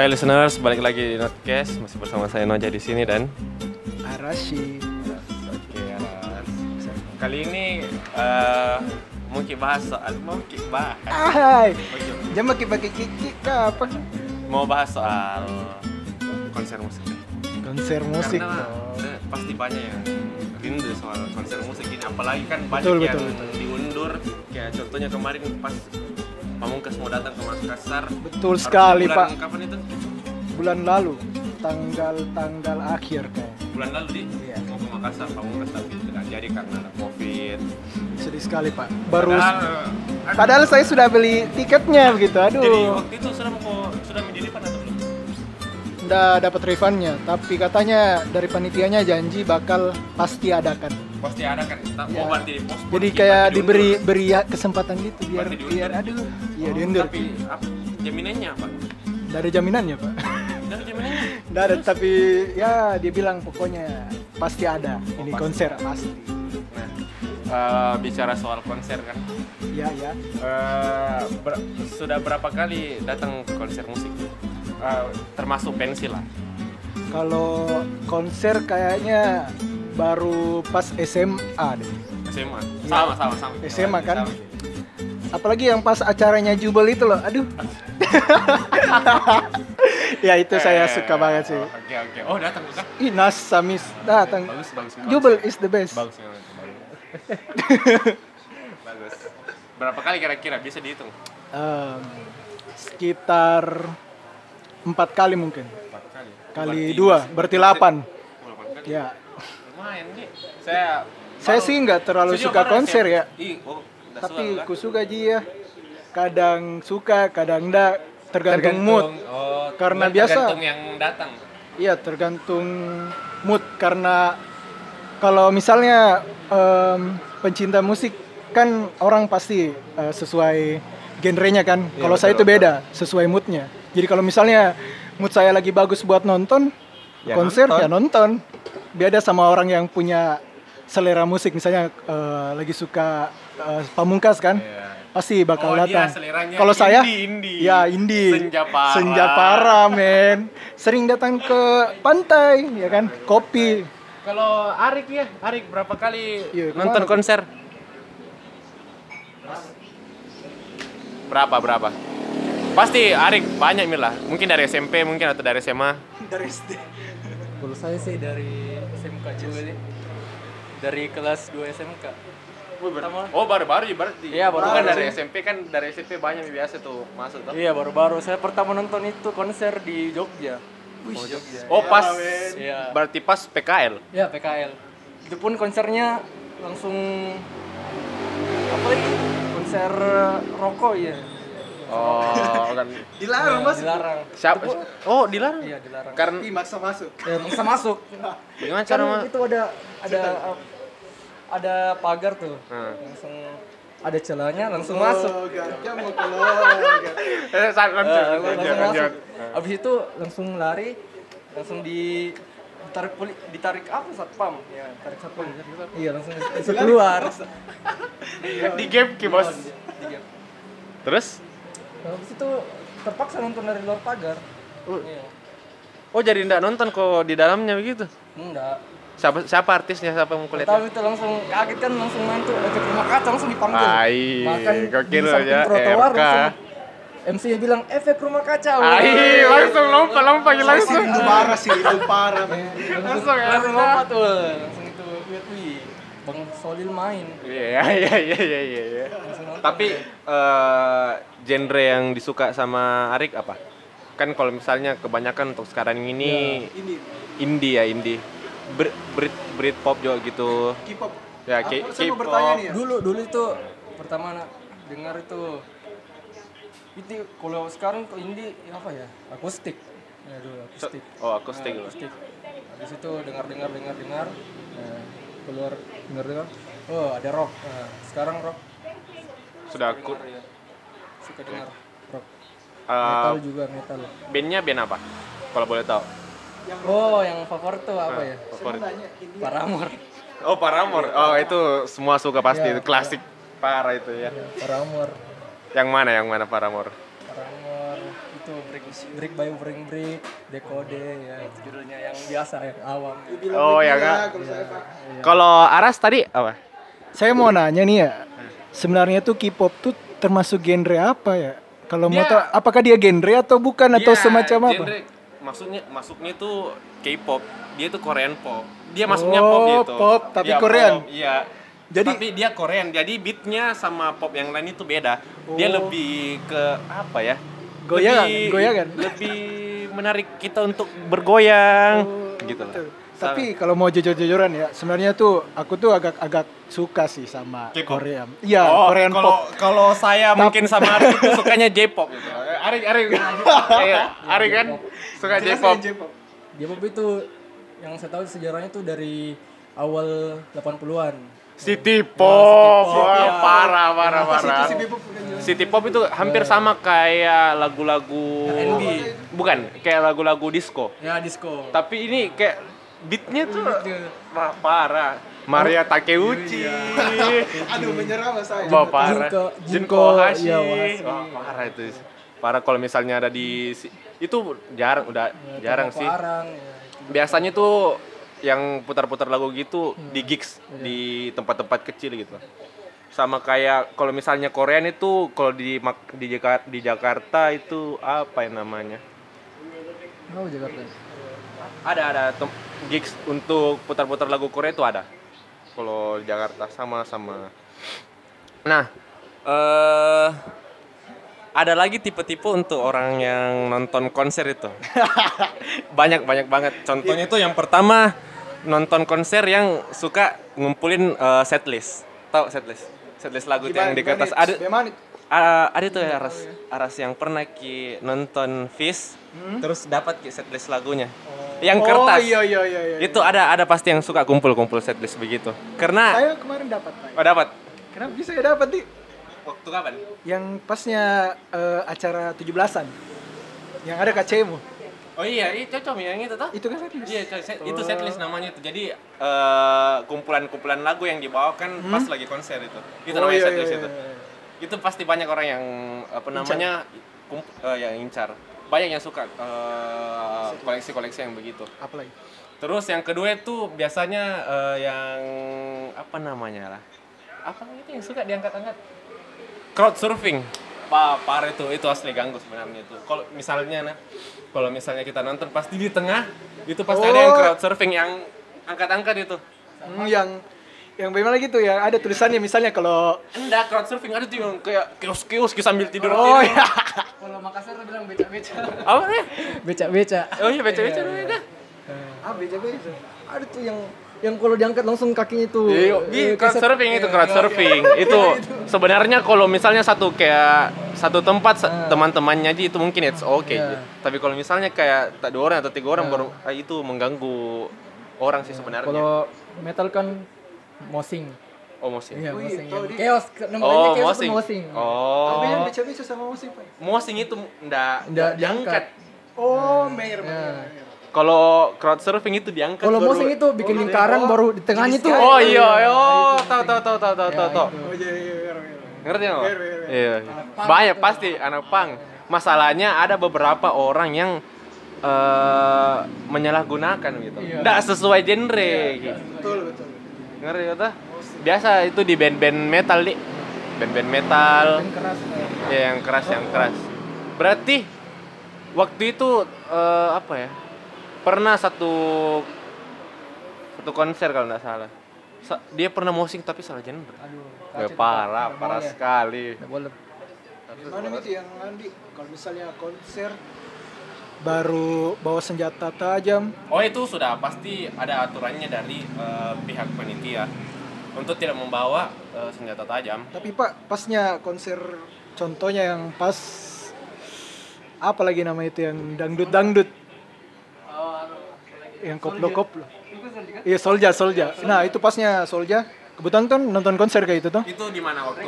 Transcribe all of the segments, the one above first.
Hai listeners, balik lagi di Notcast masih bersama saya Noja di sini dan Arashi. Oke, Aras. Kali ini eh mungkin bahas soal mungkin bahas Hai. Jangan pakai pakai kiki apa? mau bahas soal konser musik. Konser musik. Karena pasti banyak yang rindu soal konser musik ini apalagi kan banyak Betul, yang betul, betul. diundur kayak contohnya kemarin pas Pamungkas mau datang ke Makassar Betul Harusnya sekali, bulan Pak. kapan itu Bulan lalu tanggal tanggal akhir kayak. bulan lalu di Iya. mau ke Makassar Pamungkas tapi tidak jadi karena ada covid Sedih sekali, Pak. Baru Padahal, Padahal saya sudah beli tiketnya begitu. jadi Aduh. waktu itu sudah mau sudah menjadi atau Udah dapat refundnya, tapi katanya dari panitianya janji bakal pasti adakan. pasti ada kan Ya. di pos Jadi kayak diberi beri ya kesempatan gitu biar biar aduh. Iya diundur. tapi apa jaminannya apa ada jaminannya, Pak. dari jaminannya Nggak ada, tapi ya dia bilang pokoknya pasti ada. Ini pasti. konser pasti. nah eh, bicara soal konser kan Ya, ya. Eh, ber- sudah berapa kali datang ke konser musik Eh, termasuk pensi lah Kalau konser kayaknya baru pas SMA deh. SMA sama sama sama SMA kan? Sama. Apalagi yang pas acaranya Jubel itu loh. Aduh. ya itu saya Eh, suka banget sih. oke oke oh datang bukan Ih, Nas Samis datang. bagus bagus bagus. Jubel is the best. bagus ya, bagus bagus berapa kali kira-kira bisa dihitung Em, sekitar empat kali mungkin. empat kali Kali Berarti dua, masih- berarti delapan. Oh. Ya. lumayan nih saya Saya sih nggak terlalu Sejauh suka konser saya- ya. Ih, oh, Tapi suka, ku suka Ji ya. Kadang suka, kadang enggak. Tergantung, mood. oh, Karena biasa- tergantung yang datang Iya, tergantung mood karena kalau misalnya em, pencinta musik kan orang pasti eh, sesuai genrenya kan. Iya, kalau saya itu beda, sesuai moodnya. Jadi kalau misalnya mood saya lagi bagus buat nonton Ya konser nonton. ya nonton. Beda sama orang yang punya selera musik misalnya eh, lagi suka eh, pamungkas kan. Iya. Pasti bakal Oh, dia datang. Kalau saya indie, ya indie. Senja parah. Senja parah, men. Sering datang ke pantai, ya kan? Kopi. Kalau Arik ya, Arik berapa kali Iya, nonton konser? Berapa berapa? Pasti Arik banyak milah. Mungkin dari SMP mungkin atau dari SMA. Dari SD. Kalau saya sih dari SMK juga sih. Dari kelas 2 SMK. Pertama. Oh baru-baru ya berarti. Iya, baru-baru Bukan dari sih. SMP kan dari SMP banyak biasa tuh masuk tuh. Iya, baru-baru saya pertama nonton itu konser di Jogja. Oh, Jogja. Oh pas. Iya. Berarti pas PKL. Ya, PKL. Itu pun konsernya langsung apa lagi? Konser rokok ya. Oh kan. Dilarang, Mas. Dilarang. Siapa? Oh dilarang. Iya, dilarang. Karena maksa masuk. Ya, bisa masuk. gimana cara Kan itu ada ada ada pagar tuh. Hmm. Langsung ada celahnya langsung masuk. Oh, gajah mau keluar. Eh, saat Eh, lanjut, langsung lanjut, masuk. lanjut. Abis itu langsung lari, langsung di ditarik poli, ditarik apa satpam? Ya, tarik satpam. Iya, langsung keluar. Di game ki bos. Di gap. Terus? Habis itu terpaksa nonton dari luar pagar. Iya. Oh jadi ndak nonton kok di dalamnya begitu? Enggak. Siapa siapa artisnya siapa yang mau Tahu kulihat? itu langsung kaget kan langsung main tuh efek rumah kaca langsung dipanggil. Ai, Bahkan gokil di samping ya, trotoar langsung MC nya bilang efek rumah kaca. Ai, langsung lompat lompat langsung. Itu parah sih, itu parah. men. Langsung. Langsung lompat tuh. Langsung itu wih, wih. Bang Solil main. Iya iya iya iya iya. iya. Tapi eh, genre yang disuka sama Arik apa? Kan kalau misalnya kebanyakan untuk sekarang ini Ini indie ya indie. Brit Brit Brit pop juga gitu. K-pop. Ya saya mau K-pop. bertanya nih ya. dulu dulu itu pertama nak dengar itu itu kalau sekarang kok indie ya apa ya akustik ya dulu akustik Oh akustik. Nah, akustik habis itu dengar dengar dengar dengar nah, keluar dengar dengar oh ada rock nah, sekarang rock Sudah aku. dengar ya suka dengar rock Eh, metal juga metal bandnya band apa? Kalau boleh tahu. oh yang favorit tuh apa ya Favorit. Paramore Oh Paramore. Oh itu semua suka pasti Ya, itu klasik parah itu ya. Paramore Yang mana yang mana Paramore? Break by break break dekode ya judulnya yang biasa yang awam Oh ya kak. Kalau Aras tadi apa? Saya mau nanya nih ya, sebenarnya tuh K-pop tuh termasuk genre apa ya? Kalau mau Dia- tahu, apakah dia genre atau bukan atau Dia semacam apa? genre, Maksudnya masuknya tuh K-pop, dia tuh Korean pop. Dia masuknya Oh, pop gitu. pop, tapi Iya, Korean. pop, Iya. Jadi- tapi dia Korean. Jadi beatnya sama pop yang lain itu beda. Dia Oh. lebih ke apa ya? Goyang, Lebih- goyangan. Lebih menarik kita untuk bergoyang gitu lah. Tapi kalau mau jujur-jujuran ya, sebenarnya tuh aku tuh agak-agak suka sih sama K-pop? Korea. Iya, Oh, Korean kalau pop. kalau saya mungkin sama Ari itu sukanya J-pop gitu. Ari Ari Iya, Ari kan suka J-pop. J-pop itu yang saya tahu sejarahnya tuh dari awal 80-an City Pop, Pop, Wah, ya. parah, parah, parah. City Pop itu hampir sama kayak lagu-lagu bukan, kayak lagu-lagu disco. ya disco Tapi ini kayak beatnya tuh wah, parah. Maria Takeuchi. Aduh, menyerah mas saya. Wah, parah. Junko- Hashi. iya, Hashi. Wah, parah itu. Parah kalau misalnya ada di si- itu jarang udah jarang sih. Parang, ya. Biasanya tuh yang putar-putar lagu gitu Hmm. di gigs Iya. di tempat-tempat kecil gitu. Sama kayak kalau misalnya Korean itu kalau di di Jakarta, di Jakarta itu apa yang namanya? Oh, Jakarta. Ada ada gigs untuk putar-putar lagu Korea itu ada. Kalau di Jakarta sama sama. Nah, eh ada lagi tipe-tipe untuk orang yang nonton konser itu. banyak banyak banget. Contohnya itu yang pertama nonton konser yang suka ngumpulin eh, setlist. Tahu setlist? Setlist lagu itu yang di kertas. Ada? Ah, ada tuh ya Aras, Aras yang pernah ki nonton Fish, terus dapat ki setlist lagunya. Yang kertas. Oh iya iya iya. iya. Itu ada ada pasti yang suka kumpul-kumpul setlist begitu. Karena Saya kemarin dapat, Pak. oh dapat. Kenapa bisa ya dapat nih? Waktu kapan? Yang pasnya eh, acara 17-an. Yang ada KCMU. Oh iya, iya cocok yang itu tuh. Itu kan setlist. Iya, set- itu setlist namanya itu. Jadi eh, kumpulan-kumpulan lagu yang dibawakan pas lagi konser itu. Itu Oh, namanya iya, setlist iya, itu. iya. Itu pasti banyak orang yang apa namanya kump- eh, yang incar. Banyak yang suka koleksi-koleksi yang begitu. Apalagi? Terus yang kedua itu biasanya eh, yang apa namanya lah? Apa itu yang suka diangkat-angkat? Crowd surfing. Pak, parah itu, itu asli ganggu sebenarnya itu. Kalau misalnya nah, kalau misalnya kita nonton pasti di tengah itu pasti ada yang Oh. crowd surfing yang angkat-angkat itu. Hmm, yang yang bagaimana gitu ya? Ada tulisannya misalnya kalau Enggak, crowd surfing ada tuh yang kayak kios-kios sambil tidur Oh iya. Kalau Makassar tuh bilang beca-beca. Apa nih? Beca-beca. Oh iya, beca-beca dulu ya. Ah, beca-beca. Ada tuh yang yang kalau diangkat langsung kakinya itu. Iya, eh, crowd keset- surfing itu iya, crowd iya, surfing itu sebenarnya kalau misalnya satu kayak satu tempat Ah. teman-temannya aja itu mungkin it's okay Iya. tapi kalau misalnya kayak tak dua orang atau tiga orang baru ah, itu mengganggu orang sih sebenarnya Kalau metal kan mosing. oh mosing Iya, mosing. Chaos, namanya oh chaos mosing itu mosing. oh Apa yang bicara-bicara sama musik, Pak? mosing itu ndak Ndak ndak diangkat. Oh, Mayer, Ya. Kalau crowd surfing itu diangkat Kalau mosing itu bikin lingkaran baru di tengahnya tuh. oh iya oh tahu tahu tahu tahu tahu tahu Oh iya iya iya. iya. Ngerti nggak? Iya. Banyak pasti anak pang. Masalahnya ada beberapa orang yang eh menyalahgunakan gitu. Iya. Nggak sesuai genre gitu. Betul betul. Ngerti kata? Biasa itu di band-band metal di band-band metal Yang keras. ya yang keras yang keras. Berarti waktu itu eh, apa ya? Pernah satu satu konser kalau nggak salah. Sa- dia pernah mosing tapi salah genre. Aduh. Ya, parah, parah sekali. Nggak boleh. Gimana itu yang Andi? Kalau misalnya konser baru bawa senjata tajam, Oh itu sudah pasti ada aturannya dari eh, pihak panitia untuk tidak membawa eh, senjata tajam. tapi Pak pasnya konser contohnya yang pas apa lagi nama itu yang dangdut dangdut yang koplo koplo. Iya solja solja nah itu pasnya solja kebetulan kan nonton konser kayak itu tuh. Itu di mana waktu?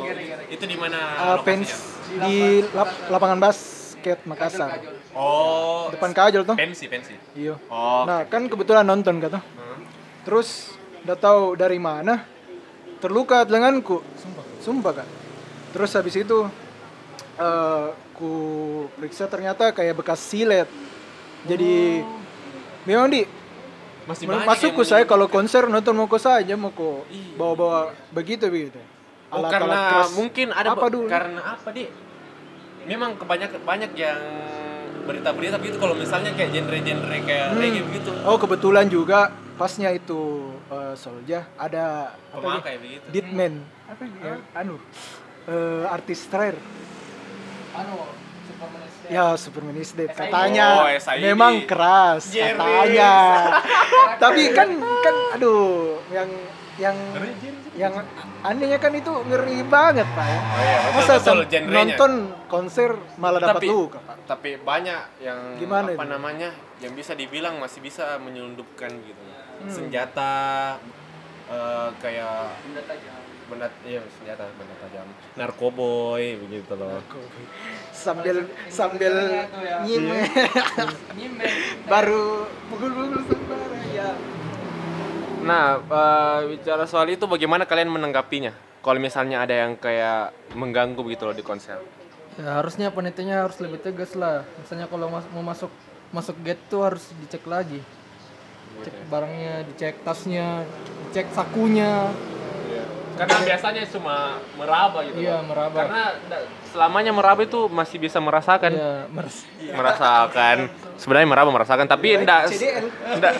Itu di mana Uh, pens di lap- lapangan basket Makassar. Oh, depan kajol tuh. Pensi pensi. iya. Oh, nah kan kebetulan nonton kata hmm. terus udah tahu dari mana. Terluka lenganku sumpah? Sumpah kan terus habis itu eh ku periksa ternyata kayak bekas silet. Jadi memang di Masih banyak masukku saya kalau konser nonton mau saja mau kok Iya. bawa-bawa begitu begitu. Oh, karena keras. mungkin ada apa dulu? karena apa di memang kebanyakan banyak yang berita-berita begitu kalau misalnya kayak genre-genre kayak Hmm. reggae begitu Oh kebetulan juga pasnya itu uh, Solja ada apa ya? pemakai begitu Ditman apa ya anu eh, artis terakhir Anu. Ya Superman is Dead Oh, katanya SID. memang keras Jerry. katanya tapi kan kan aduh yang yang yang anehnya kan itu ngeri banget pak ya Oh iya, betul, masa betul, sam- genrenya. nonton konser malah dapat tapi luka pak tapi banyak yang Gimana apa itu? namanya yang bisa dibilang masih bisa menyelundupkan gitu Hmm. senjata eh, kayak. Benda iya senjata benda tajam narkoboy begitu loh sambil sambil nyim Nyimben. baru pukul-pukul sembarang ya Nah, eh, bicara soal itu bagaimana kalian menanggapinya? Kalau misalnya ada yang kayak mengganggu begitu loh di konser. Ya harusnya penitinya harus lebih tegas lah. Misalnya kalau mas- mau masuk masuk gate tuh harus dicek lagi. Cek barangnya, dicek tasnya, dicek sakunya. Karena biasanya cuma meraba gitu. Iya, meraba. Karena selamanya meraba itu masih bisa merasakan. Iya, mers- Merasakan. Sebenarnya meraba merasakan, tapi enggak enggak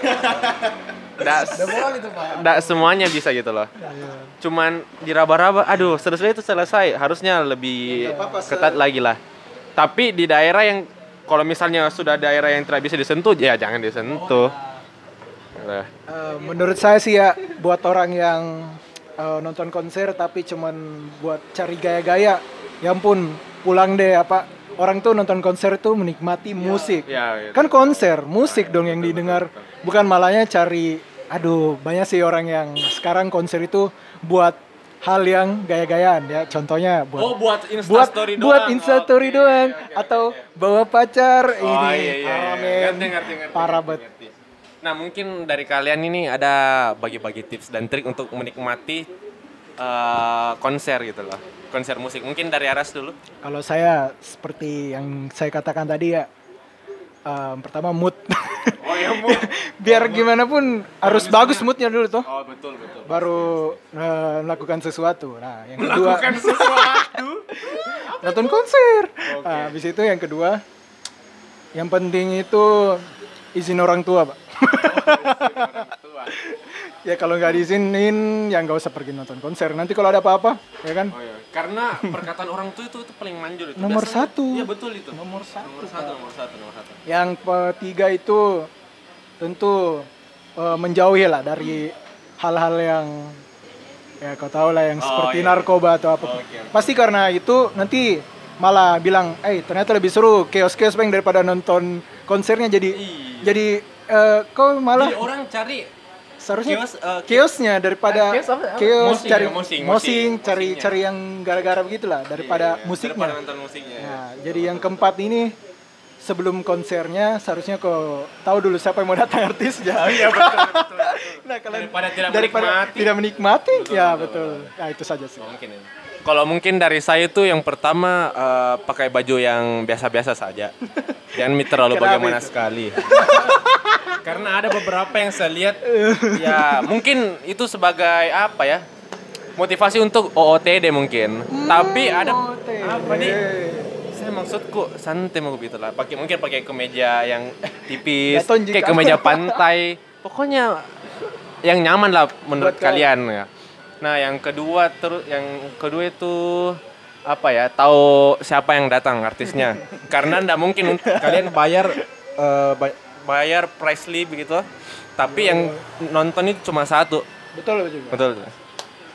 enggak boleh itu, Pak. enggak semuanya bisa gitu loh. Cuman diraba-raba, aduh, selesai itu selesai. Harusnya lebih se- ketat lagi lah. Tapi di daerah yang kalau misalnya sudah daerah yang tidak bisa disentuh, ya jangan disentuh. Nah, Eh, menurut saya sih ya buat orang yang eh, nonton konser tapi cuman buat cari gaya-gaya, ya ampun pulang deh apa orang tuh nonton konser tuh menikmati musik. ya, gitu. Kan konser, musik dong yang didengar, bukan malahnya cari aduh banyak sih orang yang sekarang konser itu buat hal yang gaya-gayaan ya. Contohnya buat Oh, buat buat instastory doang. buat instastory Oke, doang oke, oke, atau oke. bawa pacar Oh, ini iya, iya, iya. Ngerti, ngerti, ngerti, parah banget. Nah, mungkin dari kalian ini ada bagi-bagi tips dan trik untuk menikmati eh, konser gitu loh. Konser musik. Mungkin dari Aras dulu. kalau saya seperti yang saya katakan tadi ya em, pertama mood Oh, ya, Bu. biar gimana pun harus misalnya- bagus moodnya dulu toh Oh, betul, betul. baru eh, melakukan sesuatu nah yang kedua Melakukan sesuatu. nonton konser Nah, habis itu yang kedua yang penting itu izin orang tua pak ya kalau nggak diizinin ya nggak usah pergi nonton konser nanti kalau ada apa-apa ya kan Oh iya, karena perkataan orang tua itu itu paling manjur itu. Nomor Biasanya- satu. Iya, betul itu. nomor satu Nomor satu, nomor satu, nomor satu. yang ketiga itu tentu eh, menjauhi lah dari hal-hal yang ya kau tahu lah yang Oh, seperti iya. narkoba atau apa Oke, oke. pasti karena itu nanti malah bilang eh ternyata lebih seru chaos-chaos bang daripada nonton konsernya jadi Iya. jadi eh, kau malah Jadi orang cari seharusnya chaos, eh, chaosnya daripada Eh, apa? Apa? Mosing, cari ya, mosing, mosing, mosing, cari mosingnya. cari yang gara-gara begitulah daripada Iya, musiknya Daripada nonton musiknya. Nah, jadi yang keempat ini sebelum konsernya seharusnya kau tahu dulu siapa yang mau datang artisnya. Iya, betul, betul. nah, kalian Daripada tidak daripada menikmati. tidak menikmati, Betul, ya betul, betul. Nah, itu saja sih. Oh, mungkin ya. Kalau mungkin dari saya itu yang pertama eh, pakai baju yang biasa-biasa saja. Jangan terlalu Kenapa bagaimana itu? sekali. Karena ada beberapa yang saya lihat ya mungkin itu sebagai apa ya? Motivasi untuk OOTD mungkin. Tapi ada apa nih? Saya maksudku santai mau gitu lah. Pakai mungkin pakai kemeja yang tipis, Ya, kayak kemeja pantai. Pokoknya yang nyaman lah menurut Buat kalian ya. Nah, yang kedua terus yang kedua itu apa ya? Tahu siapa yang datang artisnya. Karena ndak mungkin kalian bayar eh, bay- bayar price list begitu. Tapi yang nonton itu cuma satu. Betul juga. Betul.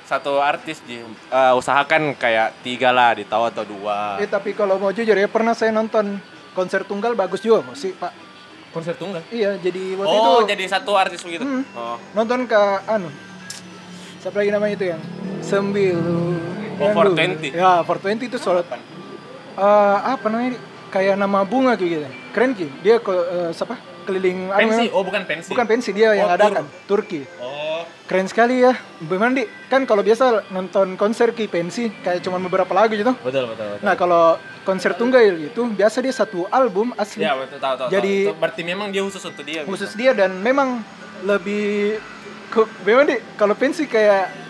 Satu artis di eh, usahakan kayak tiga lah di tahu atau dua. Eh, tapi kalau mau jujur ya pernah saya nonton konser tunggal bagus juga sih, Pak. Konser tunggal. Iya, jadi waktu Oh, itu jadi satu artis begitu. Hmm. Oh. nonton ke anu. Siapa lagi namanya itu yang Sembilu. Oh, yang 420. dulu. Ya, 420 itu soal Eh, apa namanya? Kayak nama bunga gitu. Keren Ki. Dia ke eh, siapa? Keliling Pensi? Oh, bukan pensi. Bukan pensi dia yang Oh, adakan Turki. Oh, Keren sekali ya. Bagaimana di? Kan kalau biasa nonton konser ki pensi kayak cuma beberapa lagu gitu. betul betul, betul. Nah kalau konser tunggal itu biasa dia satu album asli ya betul tahu tahu Jadi- tahu. Berarti memang dia khusus untuk dia khusus dia dan memang lebih ke bagaimana di? Kalau pensi kayak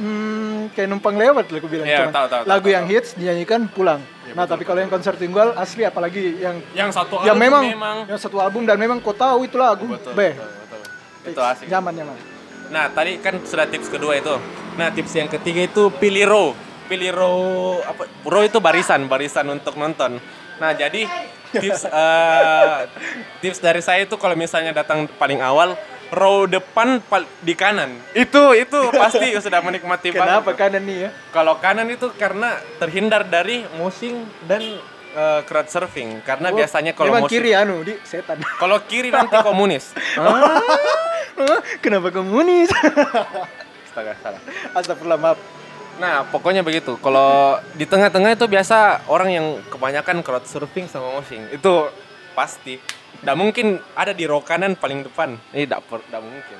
hmm, kayak numpang lewat lah aku bilang. Iya, Cuman tahu, tahu, lagu tahu, yang tahu. hits dinyanyikan pulang. Iya, nah betul, tapi kalau yang konser tunggal asli apalagi yang yang satu yang album memang, memang yang satu album dan memang kau tahu itu lagu. betul, Beh, betul, betul. itu asik Nyaman nyaman. Nah, tadi kan sudah tips kedua itu. Nah, tips yang ketiga itu pilih row. Pilih row apa? Row itu barisan, barisan untuk nonton. Nah, jadi tips eh, tips dari saya itu kalau misalnya datang paling awal, row depan di kanan. Itu itu pasti sudah menikmati Kenapa banget. kanan nih ya? Kalau kanan itu karena terhindar dari moshing dan eh, crowd surfing. Karena Oh, biasanya kalau moshing- kiri anu di setan. kalau kiri nanti komunis. Hah? Kenapa komunis? Astaga, salah. Astagfirullah maaf. Nah, pokoknya begitu. Kalau di tengah-tengah itu biasa orang yang kebanyakan crowd surfing sama moshing. Itu pasti. Tidak mungkin ada di row kanan paling depan. Ini tidak mungkin.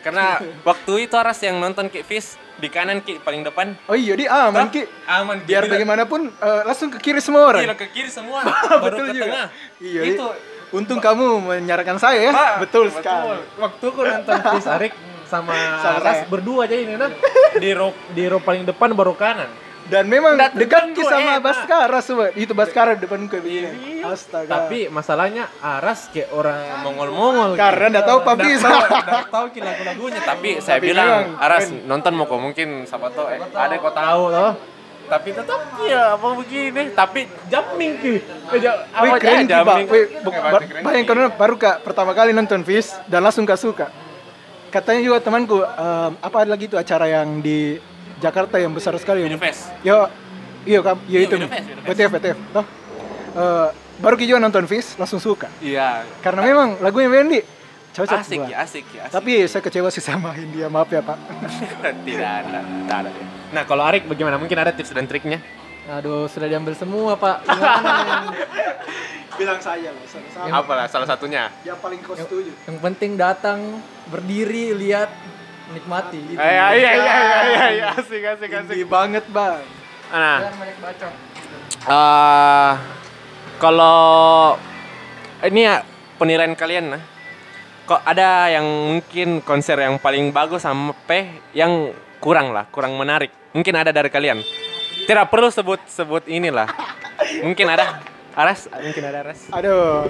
Karena waktu itu Aras yang nonton Kick Fish di kanan Ki paling depan. Oh iya di aman ki. Aman. Biar bagaimanapun eh, langsung ke kiri semua orang. Gila ke kiri semua, baru Betul ke juga. tengah. Iya, itu. Untung kamu menyarankan saya ya. Pak, betul, sekali. Waktu aku nonton Chris Arik sama, Sama Ras saya. berdua aja ini nah. Di row di row paling depan baru kanan. Dan memang Nggak dekat terganggu, sama enak. Baskara semua. Itu Baskara depan ke begini. Iya. Astaga. Tapi masalahnya Aras kayak orang Mongol-Mongol. karena enggak tahu Pak Nggak bisa. tahu, lagu-lagunya. Tapi saya Tapi bilang, memang Aras nonton mau kok mungkin siapa tahu eh, ada kok tahu loh. Tapi tetap ya apa begini. Tapi jamming ki. Eh, apa keren aja ki, Pak. jamming. Eh, keren, bayangkan baru kak pertama kali nonton Fish dan langsung gak suka. Katanya juga temanku, em, apa lagi itu acara yang di Jakarta yang besar sekali. Video Fest. Yo, iya kam, iya Iya, itu. WTF, WTF. Toh, eh, baru ki juga nonton Fish langsung suka. Iya. Karena memang lagunya Wendy cocok Asik buat. ya, asik ya. Asik. Tapi saya kecewa sih sama India, maaf ya Pak. tidak ada, tidak ada. Nah, kalau Arik bagaimana? Mungkin ada tips dan triknya? Aduh, sudah diambil semua, Pak. Bilang saya lah, sama Apalah salah satunya? Yang paling kau setuju. Yang penting datang, berdiri, lihat, nikmati. Gitu. Eh, iya, iya, iya, iya, iya, asik, asik, asik. Tinggi banget Bang. Nah, eh kalau ini ya penilaian kalian nah. Kok ada yang mungkin konser yang paling bagus sampai yang kurang lah, kurang menarik. Mungkin ada dari kalian. Tidak perlu sebut sebut inilah. Mungkin ada. Aras, mungkin ada Aras. Aduh,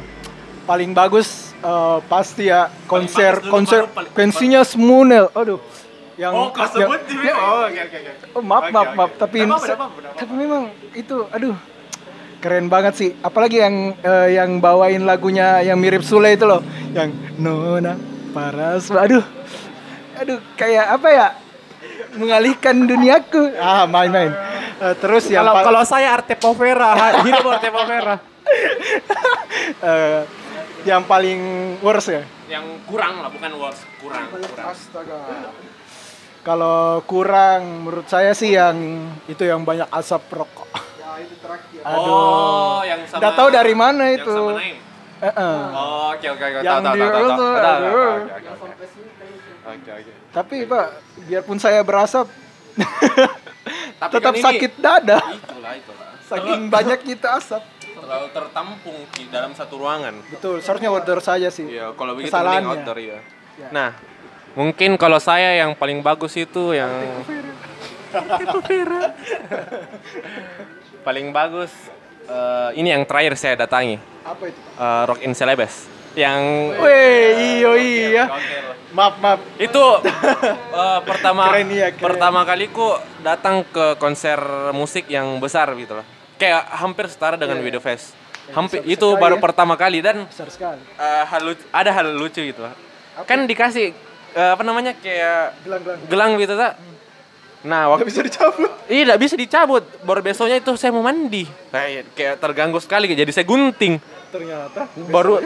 paling bagus eh, pasti ya konser dulu, konser pensinya Smunel. Aduh. Yang yang- ya? Oh, oke oke oke. Oh, maaf, Oke, maaf, oke. maaf. Tapi, nggak apa-apa, nggak tapi memang itu, aduh, keren banget sih. Apalagi yang eh, yang bawain lagunya yang mirip Sule itu loh, yang Nona Paras. Aduh, aduh, kayak apa ya? Mengalihkan duniaku. Ah, main-main. Eh, terus yang Kalau kalau saya Arte Povera, hidup Arte Povera. eh, yang paling worst ya. Yang kurang lah, bukan worst, kurang, kurang. Astaga. Kalau kurang menurut saya sih yang itu yang banyak asap rokok. Aduh. Oh, yang sama. Nggak tahu dari mana yang itu. sama Naim. Eh, eh. Oh, oke oke oke. Yang tahu di tahu itu, tahu, Oke oke oke. Tapi Pak, biarpun saya berasap Tapi tetap kan ini- sakit dada. Itulah itulah. Saking banyak kita asap. Terlalu tertampung di dalam satu ruangan. Betul, seharusnya outdoor saja sih. Iya, kalau begitu mending outdoor ya. Ya. Nah, mungkin kalau saya yang paling bagus itu yang paling bagus eh, ini yang terakhir saya datangi Apa itu? Eh, Rock in Celebes yang Wih, iyo iya. Gokil. Maaf, maaf. itu eh, pertama Keren iya, keren. pertama kaliku datang ke konser musik yang besar gitu loh kayak hampir setara dengan Iya, iya. Video Fest Ya, hampir itu sekali baru ya. pertama kali dan Besar sekali. eh, hal lucu- ada hal lucu gitu loh kan dikasih eh, apa namanya kayak Gelang-gelang. gelang gitu tak nah Nggak waktu bisa dicabut. Iya, tidak bisa dicabut. Baru besoknya itu saya mau mandi. Kayak, kayak terganggu sekali, jadi saya gunting. Ternyata. Baru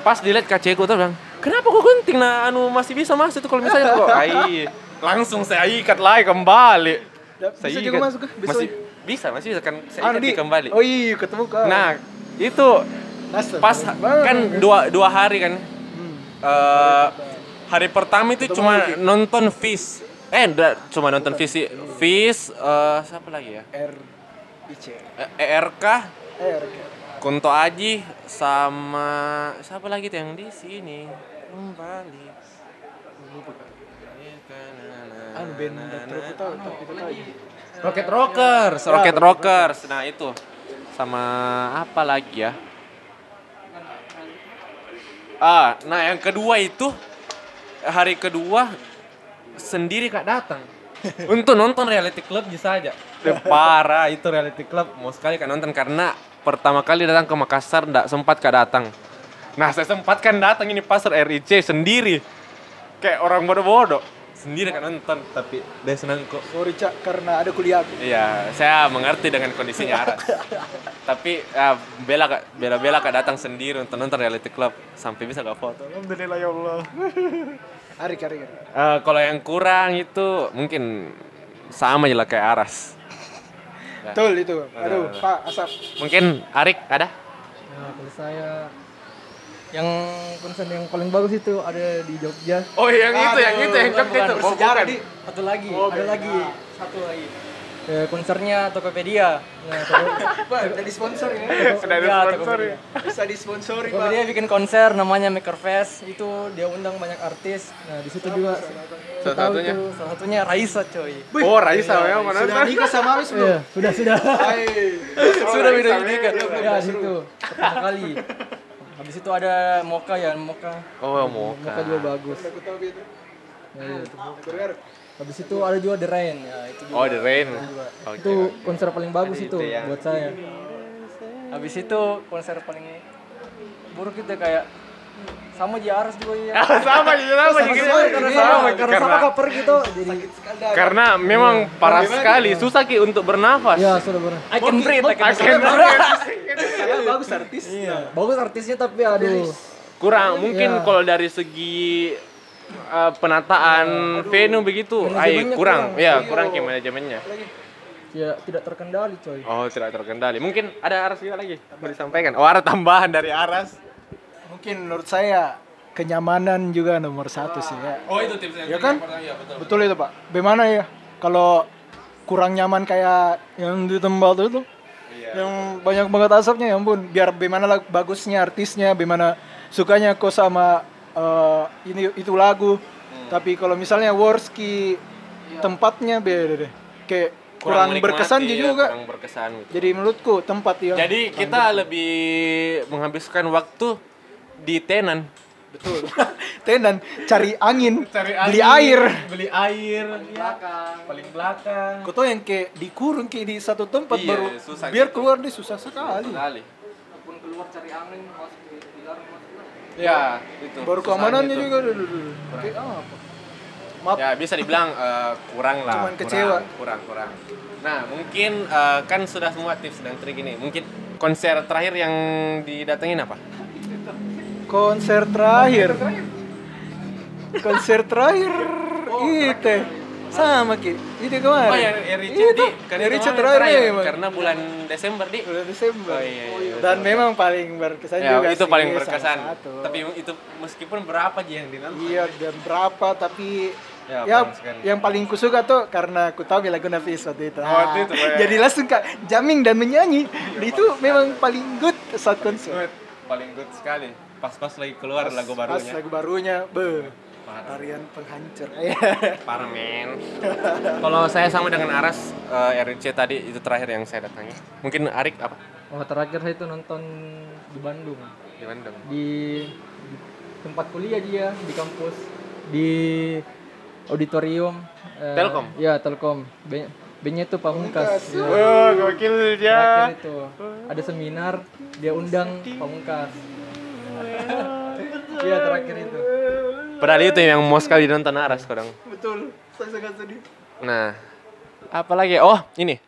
pas dilihat KC ku tuh bilang, kenapa kok gunting? Nah, anu masih bisa masuk itu kalau misalnya kok. Ai, langsung saya ikat lagi kembali. Ya, Saya bisa juga ikat. masuk ke. Masih bisa, masih bisa kan saya Anu, Di. di kembali. Oh iya, ketemu kan. Nah, itu pas banget. kan dua dua hari kan Hmm. eh hari pertama itu cuma nonton Fish. Eh, enggak cuma nonton Fish sih. Fish, eh, siapa lagi ya? R IC Eh, ERK, R Kunto Aji, sama siapa lagi tuh yang di sini? Kembali. anu band dokter aku tahu tapi itu tahu Rocket Rockers, Rocket Rockers. Nah, itu. Sama apa lagi ya? Ah, nah yang kedua itu hari kedua sendiri kak datang untuk nonton reality club saja. Eh, Parah itu reality club. Mau sekali kak nonton karena pertama kali datang ke Makassar ndak sempat kak datang. Nah saya sempatkan datang ini pasar RIC sendiri. Kayak orang bodoh-bodoh. Sendiri kak nonton tapi dia senang kok. sorry cak karena ada kuliah aku Iya, saya mengerti dengan kondisinya Aras. Tapi ya, bela kak, bela bela kak datang sendiri untuk nonton reality club sampai bisa gak foto. Alhamdulillah ya Allah. Arik Arik Arik. Eh, kalau yang kurang itu mungkin sama aja lah kayak Aras. betul itu aduh Pak Asap Mungkin Arik ada? Ya, kalau saya yang konser yang paling bagus itu ada di Jogja. Oh yang itu, yang itu, yang Jogja itu. Oh, bukan. Satu lagi, ada lagi, satu lagi. Eh, konsernya Tokopedia. Ya, Toko- Pak udah disponsor ya Sudah ada Ya, sponsor ya. bisa disponsori Pak Tokopedia bikin konser namanya Maker Fest. Itu dia undang banyak artis. Nah, di situ juga Salah satunya? itu, salah satunya Raisa coy. Oh Raisa memang mana? sudah nikah sama Awis belum Iya, sudah sudah. Hai sudah ini memang. kan. Ya, di situ. Pertama kali. Habis itu ada Moka ya, Moka. Oh mau Moka juga bagus. gitu Ya, iya, itu. Dengar. Habis itu ada juga The Rain. Ya, itu juga. Oh The Rain. Itu konser paling bagus itu, ya. buat saya. Habis itu konser paling buruk itu kayak sama Ji Aras juga ya. sama aja sama aja. karena sama, karena sama kaper gitu. Jadi Karena memang parah sekali, susah ki untuk bernafas. ya sudah benar. I can breathe, I can breathe. saya bagus artis Iya, bagus artisnya tapi aduh. kurang mungkin Iya. kalau dari segi uh, penataan venue begitu ay kurang kurang. ya kurang kayak manajemennya Ya tidak terkendali coy. oh tidak terkendali mungkin ada aras juga lagi mau disampaikan oh ada tambahan dari aras mungkin menurut saya kenyamanan juga nomor satu sih ya. Oh itu tips yang Ya kan? ya betul betul itu pak. Bagaimana ya kalau kurang nyaman kayak yang di tempat itu Iya. yang banyak banget asapnya ya ampun. Biar bagaimana lag- bagusnya artisnya bagaimana sukanya kok sama eh, ini itu lagu. Hmm. tapi kalau misalnya Worski tempatnya beda deh. Kayak kurang, menikmati, berkesan ya, juga. kurang berkesan gitu. jadi menurutku tempat yang jadi kita lebih menghabiskan waktu di tenan. Betul. Tenan cari angin Cari beli air. beli air. Belakang. Paling belakang. Kau tahu yang kayak dikurung kayak di satu tempat Iya, baru susah biar gitu. keluar dia susah sekali. Sekali. Walaupun keluar cari angin masuk di ya itu. Baru keamanannya itu. juga kayak apa? Maaf ya bisa dibilang eh, kurang lah Cuman kurang, kecewa. kurang kurang. Nah mungkin eh, kan sudah semua tips dan trik ini. Mungkin konser terakhir yang didatengin apa konser terakhir. Konser terakhir? Itu sama ki. Itu kemarin. Oh ya Eric itu. Kan itu terakhir, terakhir memang. karena bulan Desember di. Bulan Desember. Oh, iya, iya, dan memang paling berkesan ya juga itu sih, paling berkesan. tapi itu meskipun berapa aja yang dinonton? Iya dan berapa tapi Ya, ya, paling yang paling kusuka tuh karena aku tahu lagu Nafis waktu itu. Oh, waktu Ah, itu, ya. Jadi langsung kak jamming dan menyanyi. itu memang paling good saat konser. Good, paling good sekali pas-pas lagi keluar lagu Pas barunya lagu barunya, be, tarian penghancur. Parah men. Kalau saya sama dengan Aras, eh, RC tadi itu terakhir yang saya datangi. Mungkin Arik apa? Oh, terakhir saya itu nonton di Bandung. Di Bandung. Di, di tempat kuliah dia di kampus di auditorium eh, Telkom? ya Telkom B nya itu Pamungkas ya. Oh, gokil terakhir itu ada seminar dia undang Pamungkas iya terakhir itu Padahal itu yang mau sekali nonton Aras kadang. Betul, saya sangat sedih. Nah, apalagi? Oh, ini.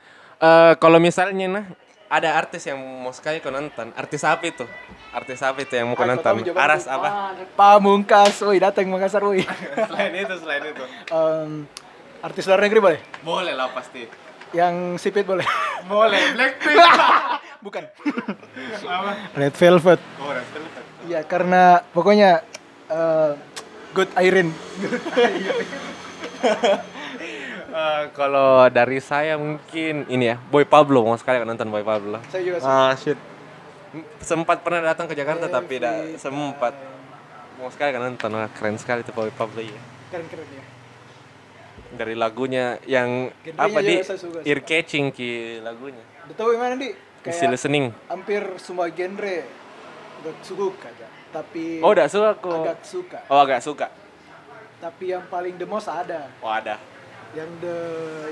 Eh kalau misalnya nah ada artis yang mau sekali kau nonton, artis apa itu? Artis apa itu yang mau kau nonton? Aras apa? Pamungkas, woi datang Makassar, woi. selain itu, selain itu. Em, artis luar negeri boleh? Boleh lah pasti. Yang sipit boleh? Boleh, Blackpink. Bukan. Red Velvet. Oh, Red Velvet. Iya, karena pokoknya eh, Good Irene. Eh, kalau dari saya mungkin ini ya, Boy Pablo mau sekali nonton Boy Pablo. Saya juga suka. Ah shit. Sempat pernah datang ke Jakarta tapi tidak sempat. Mau sekali kan nonton, Wah, keren sekali tuh Boy Pablo ya. Keren-keren ya. Dari lagunya yang Genrenya apa di ear catching ki lagunya. Udah tahu yang mana di? Easy listening. hampir semua genre gak suka aja. Tapi Oh, udah suka kok. agak suka. Oh, agak suka. Tapi yang paling the most ada. Oh, ada. Yang the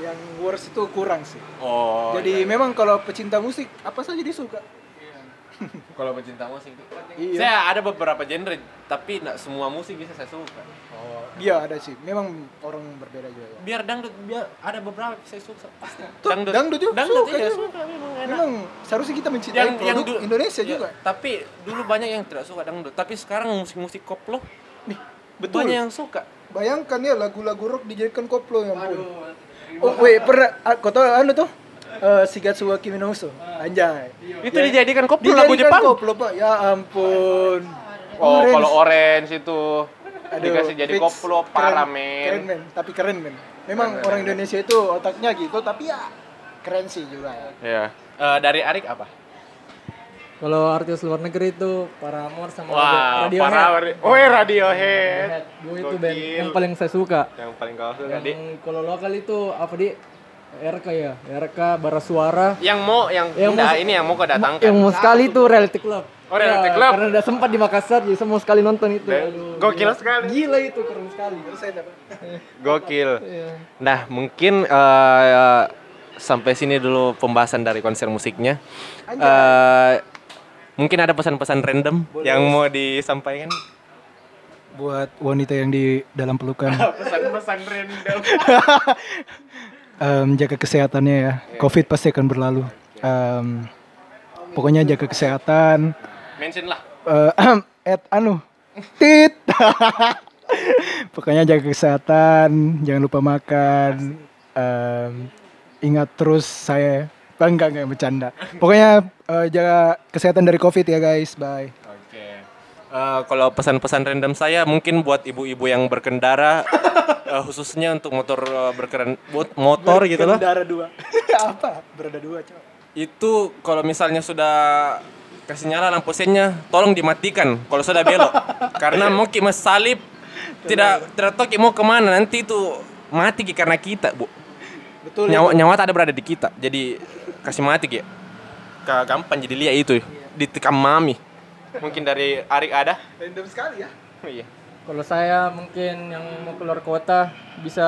yang worst itu kurang sih. Oh. Jadi memang kalau pecinta musik apa saja dia suka. Kalau pecinta musik itu. Iya. Saya ada beberapa genre, tapi tidak semua musik bisa saya suka. Oh. Iya ada sih. Memang orang berbeda juga. Ya. Biar dangdut, biar ada beberapa saya suka pasti. Tuh, dangdut juga dangdut suka iya, juga. suka memang enak. Memang seharusnya kita mencintai yang yang produk du- Indonesia ya, juga. Tapi dulu banyak yang tidak suka dangdut, tapi sekarang musik-musik koplo Nih, betul. banyak yang suka. Bayangkan ya lagu-lagu rock dijadikan koplo yang ampun. Oh, wait, pernah ah, kau tahu anu tuh? Eh, Shigatsu wa Kimi no Uso. Anjay. Itu dijadikan koplo lagu Dijadikan Jepang. koplo, Pak. Ya ampun. Oh, Orange. kalau orange itu Aduh, dikasih jadi fix. koplo Keren- parah Keren men. men, tapi keren men. Memang orang Indonesia itu otaknya gitu, tapi ya keren sih juga. Ya. Eh, dari Arik apa? Kalau artis luar negeri itu Paramore sama Wah, Radiohead. parah. Oh, Radiohead. Gue itu band yang paling saya suka. Yang paling kau suka. Yang kalau lokal itu apa di RK ya, RK Bara Suara. Yang mau yang, Yang enggak, mau- ini yang mau kau datangkan. Yang mau sekali itu Reality Club. Oh, Reality Ya, Club. Karena udah sempat di Makassar, jadi saya mau sekali nonton itu. Aduh, gokil gila. sekali. Gila itu, keren sekali. Gokil. Iya. Nah, mungkin eh, sampai sini dulu pembahasan dari konser musiknya. Eh, mungkin ada pesan-pesan random yang mau disampaikan. Buat wanita yang di dalam pelukan, Pesan-pesan random. em, jaga kesehatannya ya. Covid pasti akan berlalu. Em, pokoknya jaga kesehatan. Mention lah. Eh, at anu, tit. pokoknya jaga kesehatan, jangan lupa makan. Em, ingat terus saya, bangga nggak bercanda. Pokoknya eh, jaga kesehatan dari Covid ya guys. Bye. Eh, kalau pesan-pesan random saya mungkin buat ibu-ibu yang berkendara eh, khususnya untuk motor eh, berkeren buat motor gitu loh. Berkendara dua. Apa? Berada dua coba. Itu kalau misalnya sudah kasih nyala lampu sennya, tolong dimatikan kalau sudah belok. Karena mau ki mas salib tidak tidak tahu ki mau ke mana nanti itu mati ki karena kita bu. Betul. Nyawa nyawa tak ada berada di kita. Jadi kasih mati ki. Ka- Gampang jadi lihat itu ditekam mami. Mungkin dari Arik ada? Random sekali ya. Oh, iya. Kalau saya mungkin yang mau keluar kota bisa